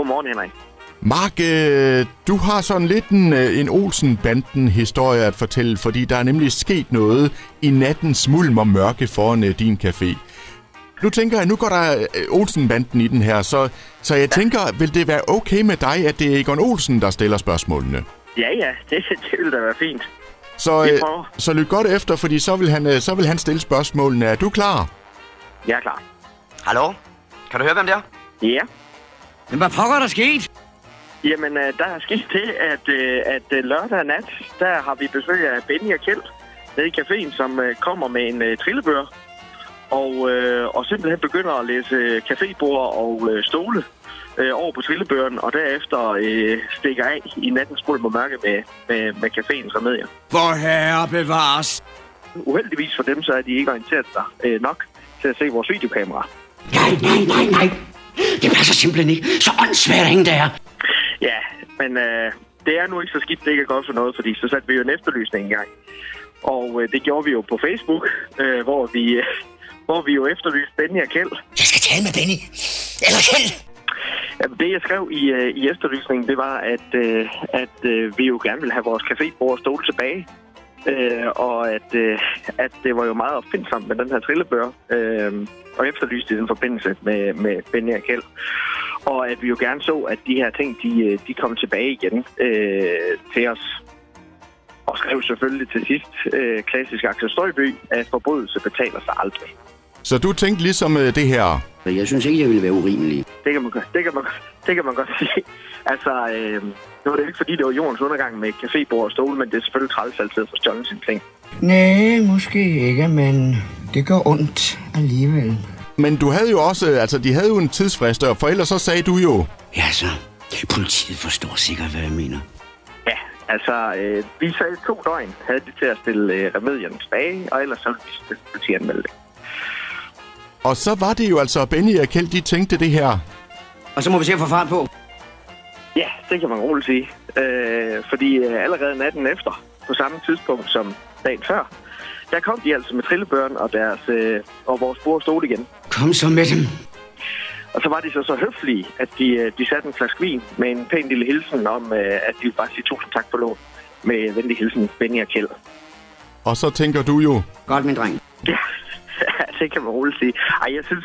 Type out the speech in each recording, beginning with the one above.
Godmorgen, Henrik. Mark, øh, du har sådan lidt en, øh, en Olsen-banden-historie at fortælle, fordi der er nemlig sket noget i nattens mulm og mørke foran øh, din café. Nu tænker jeg, nu går der øh, Olsen-banden i den her, så, så jeg tænker, vil det være okay med dig, at det er Egon Olsen, der stiller spørgsmålene? Ja, ja, det, det ville da være fint. Så, øh, så lyt godt efter, fordi så vil, han, øh, så vil han stille spørgsmålene. Er du klar? Jeg er klar. Hallo? Kan du høre, hvem det er? Ja. Men hvad pokker er der sket? Jamen, øh, der er sket det, at, øh, at øh, lørdag nat, der har vi besøg af Benny og Kjeld nede i caféen, som kommer med en trillebør. Og, og simpelthen begynder at læse cafébord og stole øh, over på trillebøren, og derefter øh, stikker af i nattens mulm og mørke med, med, med caféens remedier. Hvor herre bevares. Uheldigvis for dem, så er de ikke orienteret sig øh, nok til at se vores videokamera. Nej, nej, nej, nej. Det passer simpelthen ikke. Så åndssvært er ingen der er. Ja, men øh, det er nu ikke så skidt, det ikke er godt for noget, fordi så satte vi jo en efterlysning i gang. Og øh, det gjorde vi jo på Facebook, øh, hvor vi... Øh, hvor vi jo efterlyste Benny og Kjeld. Jeg skal tale med Benny. Eller Kjeld. Jamen, det, jeg skrev i, øh, i efterlysningen, det var, at, øh, at øh, vi jo gerne ville have vores cafébord og stole tilbage. Øh, og at, øh, at det var jo meget opfindsomt med den her trillebør. Øh, og efterlyste i den forbindelse med, med Benny og Kjeld. Og at vi jo gerne så, at de her ting, de, øh, de kom tilbage igen øh, til os. Og skrev selvfølgelig til sidst øh, klassisk Axel Støjby, at forbrydelse betaler sig aldrig. Så du tænkte ligesom øh, det her. Jeg synes ikke, jeg ville være urimelig. Det kan man, godt- det kan man, det kan man godt sige. Altså, øh, nu er det ikke fordi, det var jordens undergang med cafébord og stole, men det er selvfølgelig træls altid for stjålet sin ting. Nej, måske ikke, men det gør ondt alligevel. Men du havde jo også, altså de havde jo en tidsfrist, og for ellers så sagde du jo, Ja, så. Politiet forstår sikkert, hvad jeg mener. Ja, altså, øh, vi sagde to døgn havde de til at stille øh, remedierne tilbage, og ellers så ville vi stille politianmelde det. og så var det jo altså, Benny og Kjeld, de tænkte det her. Og så må vi se at få fart på. Ja, det kan man roligt sige. Øh, fordi øh, allerede natten efter, på samme tidspunkt som dagen før, der kom de altså med trillebøren og, deres, øh, og vores bord stod igen. Kom så med dem. Og så var de så så høflige, at de, øh, de satte en flaske vin med en pæn lille hilsen om, øh, at de ville bare sige tusind tak for lån. Med venlig hilsen, Benny og Kjeld. Og så tænker du jo, Godt, min dreng. Ja, det kan man roligt sige. Ej, jeg synes...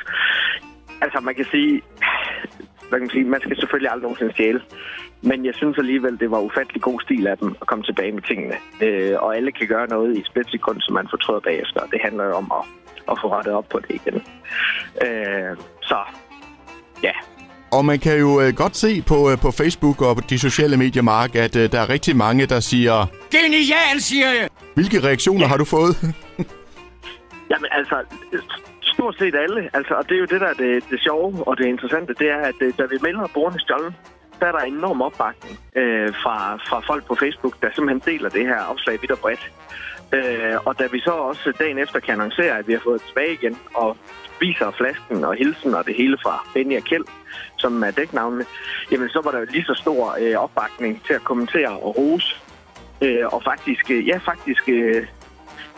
Altså, man kan sige... Hvad kan man sige? Man skal selvfølgelig aldrig nogensinde stjæle. Men jeg synes alligevel, det var ufattelig god stil af dem at komme tilbage med tingene. Øh, og alle kan gøre noget i et splitsekund, som man fortryder bagefter. Det handler jo om at, at få rettet op på det igen. Øh, så, ja. og man kan jo øh, godt se på, øh, på Facebook og på de sociale medier, Mark, at øh, der er rigtig mange, der siger, Genial, siger jeg. hvilke reaktioner har du fået? Jamen altså, stort set alle. Altså, og det er jo det, der er det, det sjove og det interessante, det er, at øh, da vi melder brugerne stjålet, der er der enorm opbakning øh, fra, fra folk på Facebook, der simpelthen deler det her opslag vidt og bredt. Øh, og da vi så også dagen efter kan annoncere, at vi har fået det tilbage igen, og viser flasken og hilsen og det hele fra Benny og Kjeld, som er dæknavnene, jamen så var der jo lige så stor øh, opbakning til at kommentere og rose. Øh, og faktisk, øh, ja, faktisk øh,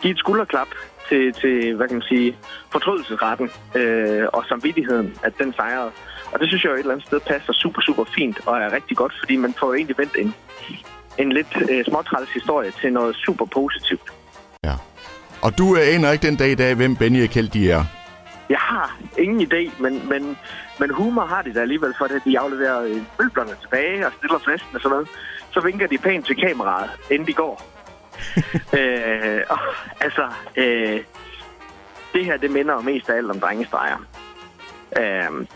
give et skulderklap til, til hvad kan man sige, fortrydelsesretten øh, og samvittigheden, at den sejrede. Og det synes jeg jo et eller andet sted passer super, super fint og er rigtig godt, fordi man får jo egentlig vendt en, en lidt øh, småtræls historie til noget super positivt. ja. Og du øh, aner ikke den dag i dag, hvem Benny og Kjeld de er. Jeg har ingen idé, men, men, men humor har de da alligevel, for at de afleverer øh, møblerne tilbage og stiller flasken og sådan noget. Så vinker de pænt til kameraet, inden de går. øh, og, altså, øh, det her, det minder jo mest af alt om drengestreger. Øh,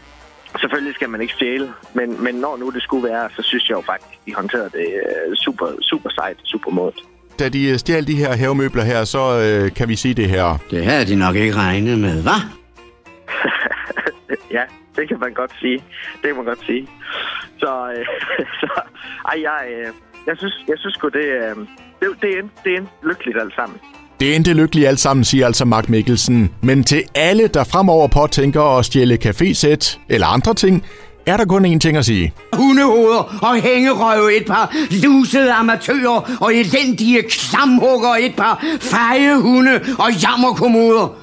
selvfølgelig skal man ikke stjæle, men, men når nu det skulle være, så synes jeg jo faktisk, de håndterede det øh, super, super sejt, super modigt. Da de øh, stjal de her havemøbler her, så øh, kan vi sige det her. Det havde de nok ikke regnet med, hva'? Ja, det kan man godt sige. Det kan man godt sige. Så, øh, så ej, jeg, øh, jeg synes, jeg synes sgu, det, øh, det, det, endte, det endte lykkeligt alt sammen. Det endte lykkeligt alt sammen, siger altså Mark Mikkelsen. Men til alle, der fremover påtænker at stjæle cafésæt eller andre ting, er der kun én ting at sige. Hundehoveder og hængerøve et par lusede amatører og elendige klamhugger et par feje hunde og jammerkommoder.